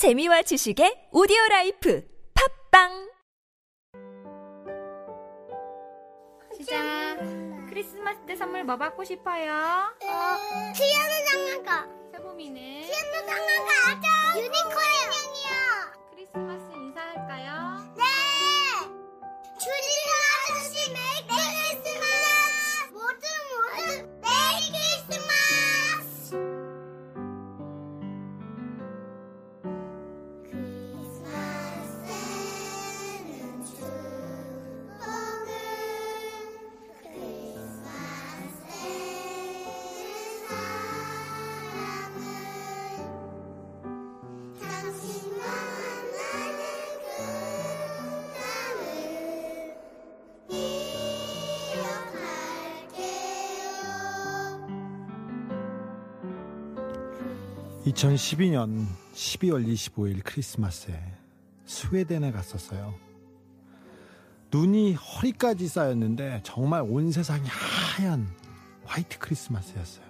재미와 지식의 오디오 life 팟빵 시작. 크리스마스 때 선물 뭐 받고 싶어요? 어, 피아노 장난감. 세봄이는 피아노 장난감 아자. 유니콘 인형이요. 크리스마스 인사할까요? 2012년 12월 25일 크리스마스에 스웨덴에 갔었어요. 눈이 허리까지 쌓였는데 정말 온 세상이 하얀 화이트 크리스마스였어요.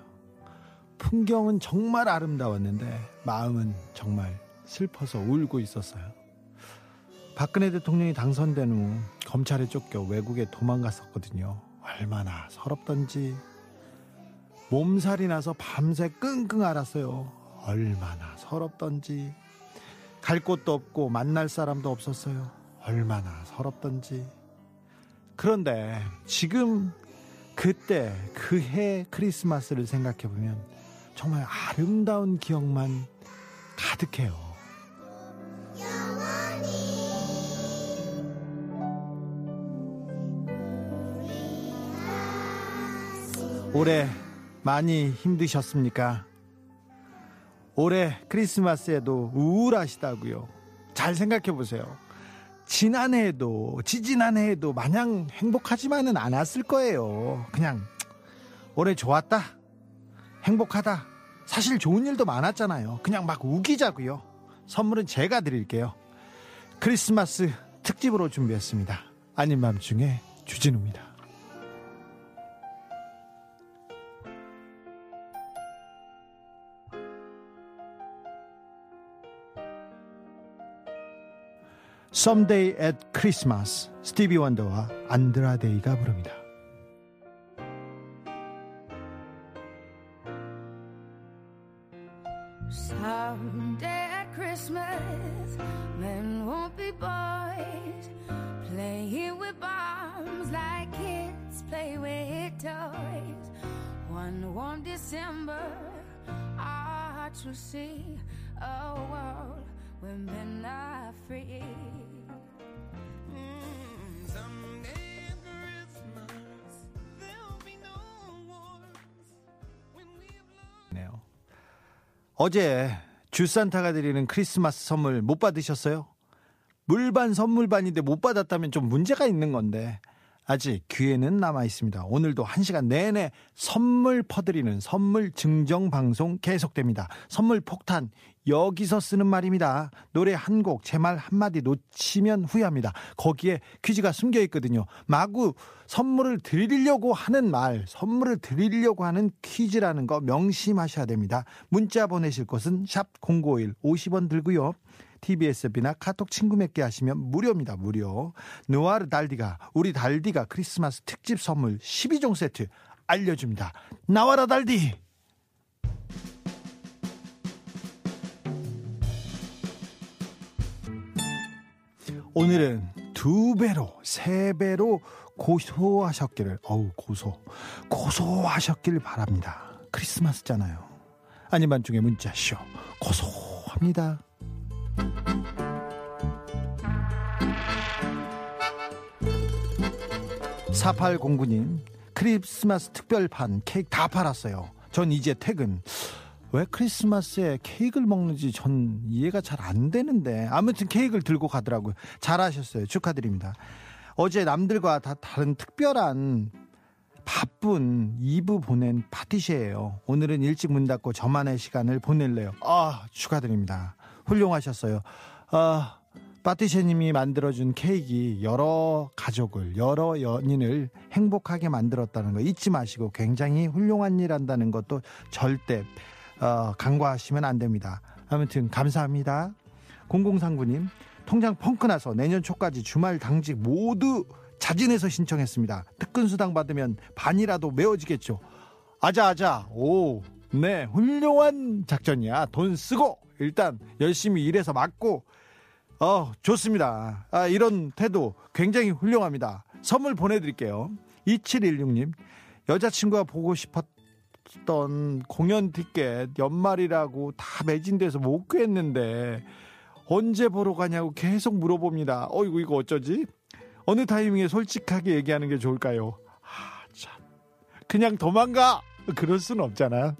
풍경은 정말 아름다웠는데 마음은 정말 슬퍼서 울고 있었어요. 박근혜 대통령이 당선된 후 검찰에 쫓겨 외국에 도망갔었거든요. 얼마나 서럽던지 몸살이 나서 밤새 끙끙 앓았어요. 얼마나 서럽던지 갈 곳도 없고 만날 사람도 없었어요. 얼마나 서럽던지 그런데 지금 그때 그 해 크리스마스를 생각해 보면 정말 아름다운 기억만 가득해요. 올해 많이 힘드셨습니까? 올해 크리스마스에도 우울하시다고요. 잘 생각해 보세요. 지난해에도 지지난해에도 마냥 행복하지만은 않았을 거예요. 그냥 올해 좋았다. 행복하다. 사실 좋은 일도 많았잖아요. 그냥 막 우기자고요. 선물은 제가 드릴게요. 크리스마스 특집으로 준비했습니다. 아닌 밤중에 주진우입니다. Someday at Christmas 스티비 원더와 안드라데이가 부릅니다. Someday at Christmas, men won't be boys, playing with bombs like kids play with toys. One warm December, our hearts will see a world where men are free. 어제 주산타가 드리는 크리스마스 선물 못 받으셨어요? 물반 선물반인데 못 받았다면 좀 문제가 있는 건데 아직 기회는 남아 있습니다. 오늘도 한 시간 내내 선물 퍼드리는 선물 증정 방송 계속됩니다. 선물 폭탄 여기서 쓰는 말입니다. 노래 한 곡 제 말 한마디 놓치면 후회합니다. 거기에 퀴즈가 숨겨 있거든요. 마구 선물을 드리려고 하는 말, 선물을 드리려고 하는 퀴즈라는 거 명심하셔야 됩니다. 문자 보내실 곳은 샵 0951 50원 들고요. TBS 앱이나 카톡 친구 맺게 하시면 무료입니다. 무료. 느와르 달디가 우리 달디가 크리스마스 특집 선물 12종 세트 알려줍니다. 나와라 달디. 오늘은 두 배로 세 배로 고소하셨기를 어우 고소 고소하셨길 바랍니다. 크리스마스잖아요. 아니만 중에 문자쇼 고소합니다. 4809님 크리스마스 특별판 케이크 다 팔았어요. 전 이제 퇴근. 왜 크리스마스에 케이크를 먹는지 전 이해가 잘 안 되는데 아무튼 케이크를 들고 가더라고요. 잘하셨어요. 축하드립니다. 어제 남들과 다 다른 특별한 바쁜 2부 보낸 파티시예요. 오늘은 일찍 문 닫고 저만의 시간을 보낼래요. 아 축하드립니다. 훌륭하셨어요. 아 파티셰님이 만들어준 케이크 여러 가족을 여러 연인을 행복하게 만들었다는 거 잊지 마시고 굉장히 훌륭한 일 한다는 것도 절대 어, 간과하시면 안 됩니다. 아무튼 감사합니다. 공공상구님 통장 펑크 나서 내년 초까지 주말 당직 모두 자진해서 신청했습니다. 특근 수당 받으면 반이라도 메워지겠죠. 아자아자 오 네 훌륭한 작전이야. 돈 쓰고 일단 열심히 일해서 맞고 어 좋습니다. 아 이런 태도 굉장히 훌륭합니다. 선물 보내드릴게요. 2716님 여자친구가 보고 싶었던 공연 티켓 연말이라고 다 매진돼서 못 구했는데 언제 보러 가냐고 계속 물어봅니다. 어이구 이거 어쩌지? 어느 타이밍에 솔직하게 얘기하는 게 좋을까요? 아, 참. 그냥 도망가! 그럴 수는 없잖아.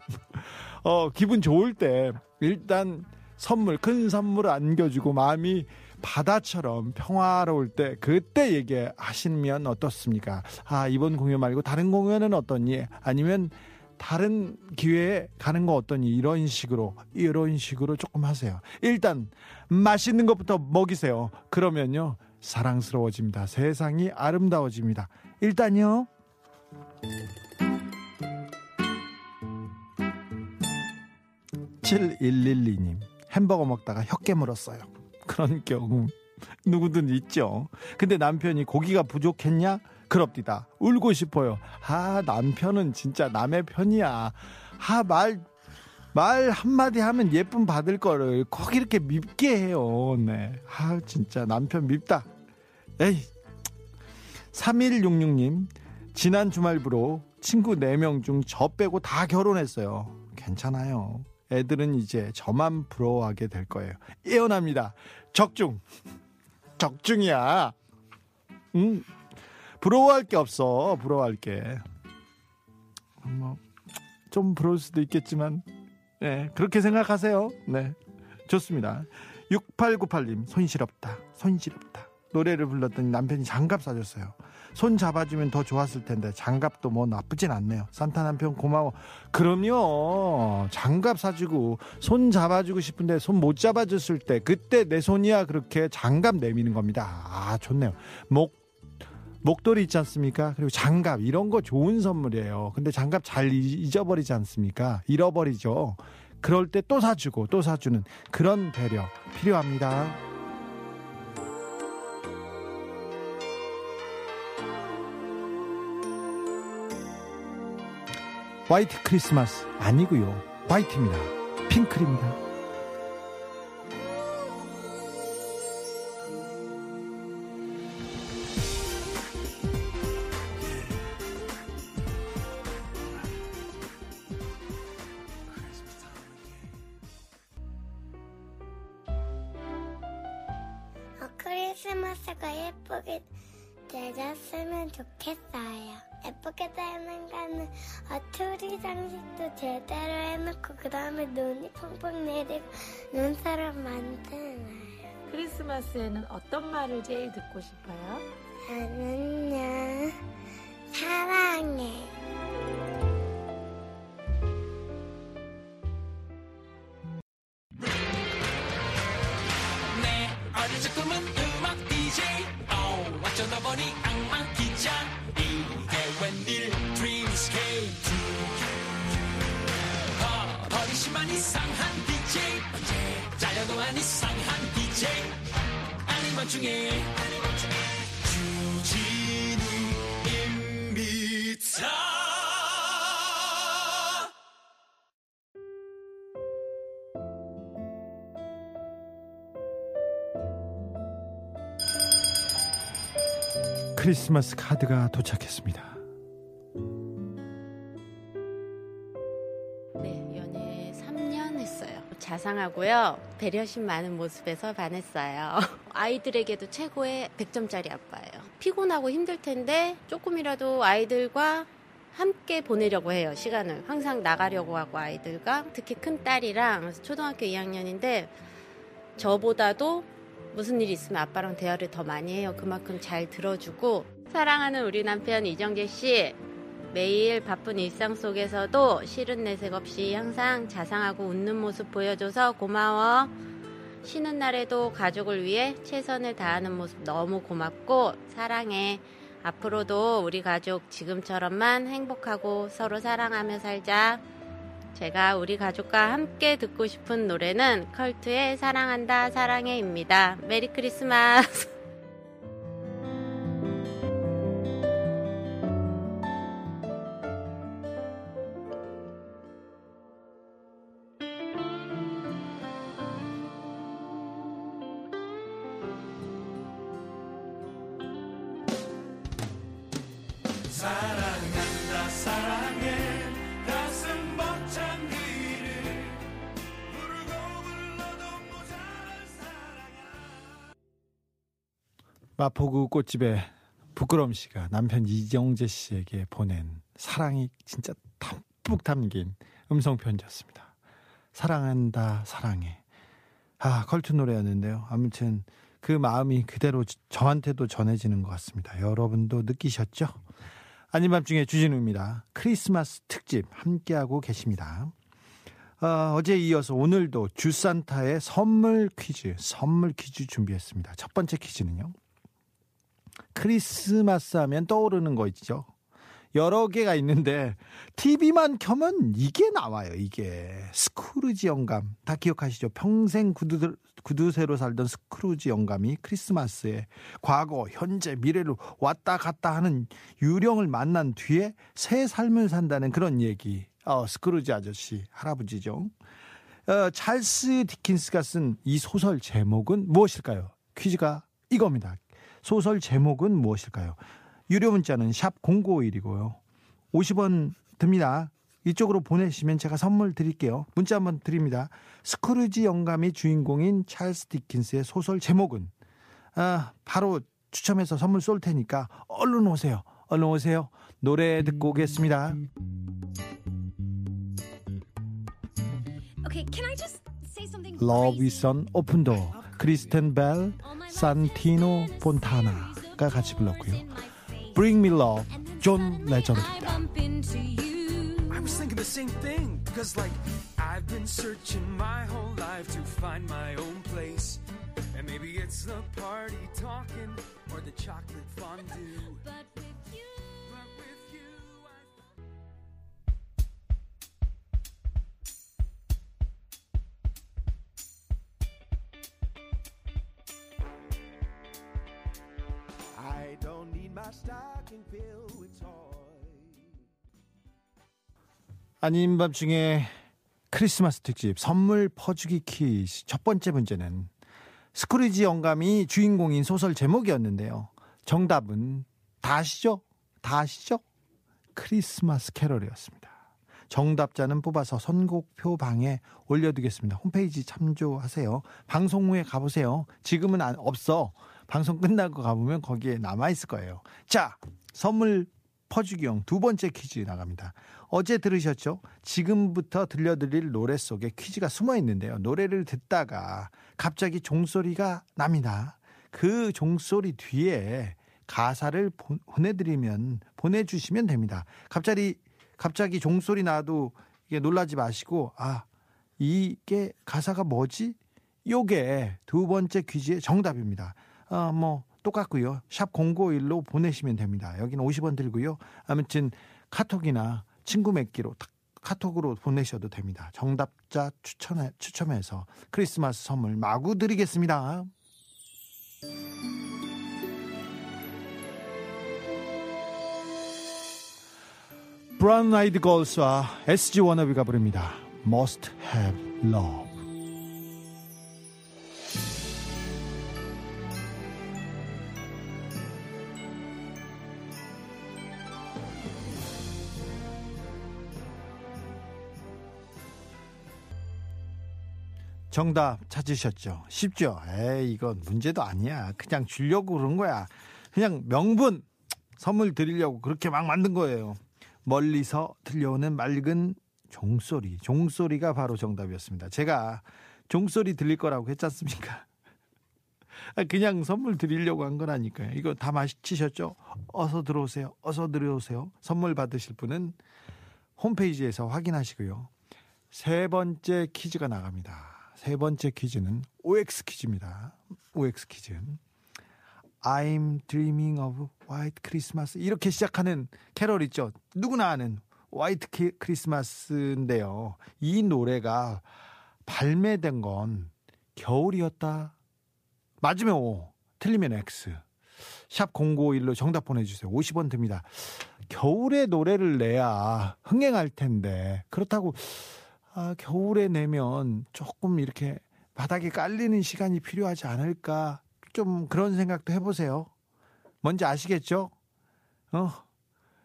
어, 기분 좋을 때 일단 선물, 큰 선물 안겨주고 마음이 바다처럼 평화로울 때 그때 얘기하시면 어떻습니까? 아, 이번 공연 말고 다른 공연은 어떠니? 아니면 다른 기회에 가는 거 어떠니? 이런 식으로, 이런 식으로 조금 하세요. 일단 맛있는 것부터 먹이세요. 그러면요. 사랑스러워집니다. 세상이 아름다워집니다. 일단요. 7112님 햄버거 먹다가 혀 깨 물었어요. 그런 경우 누구든 있죠. 근데 남편이 고기가 부족했냐? 그럽디다. 울고 싶어요. 아 남편은 진짜 남의 편이야. 아 말 말 한마디 하면 예쁨 받을 거를 꼭 이렇게 밉게 해요. 네. 아, 진짜 남편 밉다. 에이. 3166님, 지난 주말부로 친구 4명 중 저 빼고 다 결혼했어요. 괜찮아요. 애들은 이제 저만 부러워하게 될 거예요. 예언합니다. 적중. 적중이야. 음. 부러워할 게 없어. 부러워할 게. 뭐, 좀 부러울 수도 있겠지만, 네, 그렇게 생각하세요. 네. 좋습니다. 6898님, 손시럽다. 손시럽다. 노래를 불렀더니 남편이 장갑 사줬어요. 손 잡아주면 더 좋았을 텐데 장갑도 뭐 나쁘진 않네요. 산타 남편 고마워. 그럼요. 장갑 사주고 손 잡아주고 싶은데 손 못 잡아줬을 때 그때 내 손이야 그렇게 장갑 내미는 겁니다. 아 좋네요. 목 목도리 있지 않습니까? 그리고 장갑 이런 거 좋은 선물이에요. 근데 장갑 잘 이- 잊어버리지 않습니까? 잃어버리죠. 그럴 때 또 사주고 또 사주는 그런 배려 필요합니다. 화이트 크리스마스 아니고요. 화이트입니다. 핑클입니다. 어, 크리스마스가 예쁘게 되졌으면 좋겠어요. 예쁘게 되는 거는 어, 트리 장식도 제대로 해놓고 그 다음에 눈이 펑펑 내리고 눈사람 만드나요. 크리스마스에는 어떤 말을 제일 듣고 싶어요? 저는요 사랑해. 내 어릴 꿈은 음악 DJ 어, 어쩌다 보니 중에 주진우입니다 크리스마스 카드가 도착했습니다. 네, 연애 3년 했어요. 자상하고요. 배려심 많은 모습에서 반했어요. 아이들에게도 최고의 100점짜리 아빠예요. 피곤하고 힘들 텐데 조금이라도 아이들과 함께 보내려고 해요, 시간을. 항상 나가려고 하고 아이들과. 특히 큰 딸이랑 초등학교 2학년인데 저보다도 무슨 일이 있으면 아빠랑 대화를 더 많이 해요. 그만큼 잘 들어주고. 사랑하는 우리 남편 이정재 씨. 매일 바쁜 일상 속에서도 싫은 내색 없이 항상 자상하고 웃는 모습 보여줘서 고마워. 쉬는 날에도 가족을 위해 최선을 다하는 모습 너무 고맙고 사랑해. 앞으로도 우리 가족 지금처럼만 행복하고 서로 사랑하며 살자. 제가 우리 가족과 함께 듣고 싶은 노래는 컬트의 사랑한다 사랑해입니다. 메리 크리스마스. 마포구 꽃집에 부끄럼 씨가 남편 이정재 씨에게 보낸 사랑이 진짜 담뿍 담긴 음성 편지였습니다. 사랑한다 사랑해. 아 컬트 노래였는데요. 아무튼 그 마음이 그대로 저- 저한테도 전해지는 것 같습니다. 여러분도 느끼셨죠? 아닌 밤중에 주진우입니다. 크리스마스 특집 함께하고 계십니다. 어, 어제 이어서 오늘도 주산타의 선물 퀴즈, 선물 퀴즈 준비했습니다. 첫 번째 퀴즈는요. 크리스마스 하면 떠오르는 거 있죠. 여러 개가 있는데 TV만 켜면 이게 나와요. 이게 스크루지 영감 다 기억하시죠? 평생 구두 구두쇠로 살던 스크루지 영감이 크리스마스에 과거, 현재, 미래로 왔다 갔다 하는 유령을 만난 뒤에 새 삶을 산다는 그런 얘기. 어, 스크루지 아저씨 할아버지죠. 어, 찰스 디킨스가 쓴 이 소설 제목은 무엇일까요? 퀴즈가 이겁니다. 소설 제목은 무엇일까요? 유료 문자는 샵 0951이고요. 50원 듭니다. 이쪽으로 보내시면 제가 선물 드릴게요. 문자 한번 드립니다. 스크루지 영감이 주인공인 찰스 디킨스의 소설 제목은 아, 바로 추첨해서 선물 쏠 테니까 얼른 오세요. 얼른 오세요. 노래 듣고 오겠습니다. Okay, can I just say something? Love is an open door. 크리스텐 벨, 산티노 폰타나가 같이 불렀고요. Bring me love, 존 레전드입니다. bump into you. I was thinking the same thing because like I've been searching my whole life to find my own place and maybe it's the party talking or the chocolate fondue 아닌 밤중에 크리스마스 특집 선물 퍼주기 퀴즈 첫 번째 문제는 스크루지 영감이 주인공인 소설 제목이었는데요. 정답은 다 아시죠? 다 아시죠? 크리스마스 캐럴이었습니다. 정답자는 뽑아서 선곡표 방에 올려두겠습니다. 홈페이지 참조하세요. 방송 후에 가보세요. 지금은 안, 없어. 방송 끝나고 가보면 거기에 남아있을 거예요. 자, 선물 퍼주기용 두 번째 퀴즈 나갑니다. 어제 들으셨죠? 지금부터 들려드릴 노래 속에 퀴즈가 숨어 있는데요. 노래를 듣다가 갑자기 종소리가 납니다. 그 종소리 뒤에 가사를 보- 보내드리면 보내주시면 됩니다. 갑자기 갑자기 종소리 나도 이게 놀라지 마시고 아 이게 가사가 뭐지? 요게 두 번째 퀴즈의 정답입니다. 아, 뭐 똑같고요. 샵 051로 보내시면 됩니다. 여기는 50원 들고요. 아무튼 카톡이나 친구 맺기로 탁- 카톡으로 보내셔도 됩니다. 정답자 추천해, 추첨해서 크리스마스 선물 마구 드리겠습니다. 브라운 아이드 걸스와 SG 워너비가 부릅니다. Must Have Love. 정답 찾으셨죠? 쉽죠? 에이, 이건 문제도 아니야. 그냥 주려고 그런 거야. 그냥 명분 선물 드리려고 그렇게 막 만든 거예요. 멀리서 들려오는 맑은 종소리. 종소리가 바로 정답이었습니다. 제가 종소리 들릴 거라고 했지 않습니까? 아, 그냥 선물 드리려고 한 거라니까요. 이거 다 마치셨죠? 어서 들어오세요. 어서 들어오세요. 선물 받으실 분은 홈페이지에서 확인하시고요. 세 번째 퀴즈가 나갑니다. 세 번째 퀴즈는 OX 퀴즈입니다. OX 퀴즈. I'm dreaming of white Christmas. 이렇게 시작하는 캐럴 있죠. 누구나 아는 키- 크리스마스인데요. 이 노래가 발매된 건 겨울이었다. 맞으면 O, 틀리면 X. 샵 0951로 정답 보내주세요. 50원 듭니다. 겨울에 노래를 내야 흥행할 텐데 그렇다고 아, 겨울에 내면 조금 이렇게 바닥에 깔리는 시간이 필요하지 않을까 좀 그런 생각도 해보세요. 뭔지 아시겠죠? 어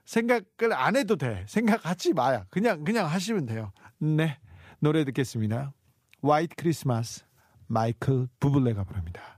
생각을 안 해도 돼. 생각하지 마야. 그냥 그냥 하시면 돼요. 네 노래 듣겠습니다. 화이트 크리스마스 마이클 부블레가 부릅니다.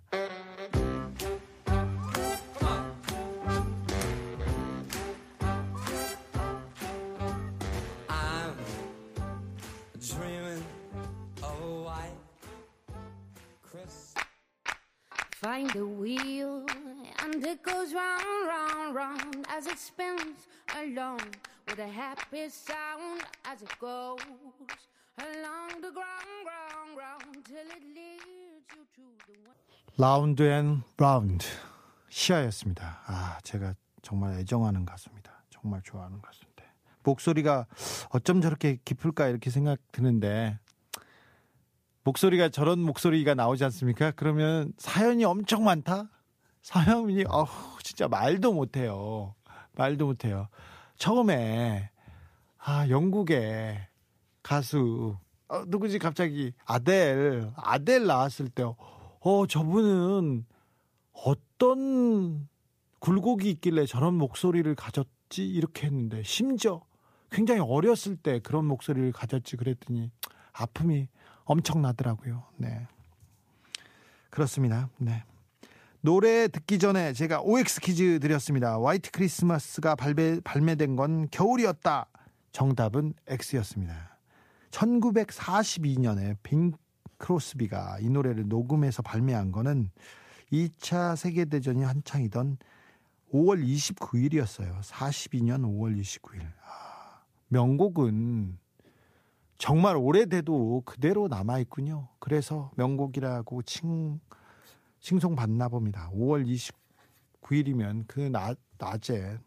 Happy sound as it goes along the ground, ground, ground till it leads you to the one. Round and Round 시아였습니다. 아 제가 정말 애정하는 가수입니다. 정말 좋아하는 가수인데 목소리가 어쩜 저렇게 깊을까 이렇게 생각 드는데 목소리가 저런 목소리가 나오지 않습니까? 그러면 사연이 엄청 많다. 사연이 어우 진짜 말도 못해요. 말도 못해요. 처음에 아 영국의 가수 어, 누구지 갑자기 아델 아델 나왔을 때 어, 저분은 어떤 굴곡이 있길래 저런 목소리를 가졌지? 이렇게 했는데, 심지어 굉장히 어렸을 때 그런 목소리를 가졌지 그랬더니, 아픔이 엄청나더라고요. 네. 그렇습니다. 네. 노래 듣기 전에 제가 OX 퀴즈 드렸습니다. 화이트 크리스마스가 발매, 발매된 건 겨울이었다. 정답은 X였습니다. 1942년에 빙 크로스비가 이 노래를 녹음해서 발매한 거는 2차 세계대전이 한창이던 5월 29일이었어요. 42년 5월 29일. 아, 명곡은 정말 오래돼도 그대로 남아있군요. 그래서 명곡이라고 칭, 칭송받나 봅니다. 5월 29일이면 그 낮, 낮에,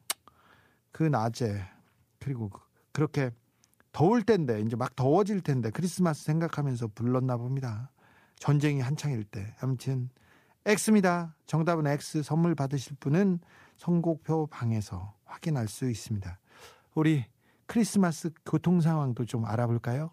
그 낮에, 그리고 그- 그렇게 더울 텐데 이제 막 더워질 텐데 크리스마스 생각하면서 불렀나 봅니다. 전쟁이 한창일 때. 아무튼 X입니다. 정답은 X 선물 받으실 분은 선곡표 방에서 확인할 수 있습니다. 우리 크리스마스 교통 상황도 좀 알아볼까요?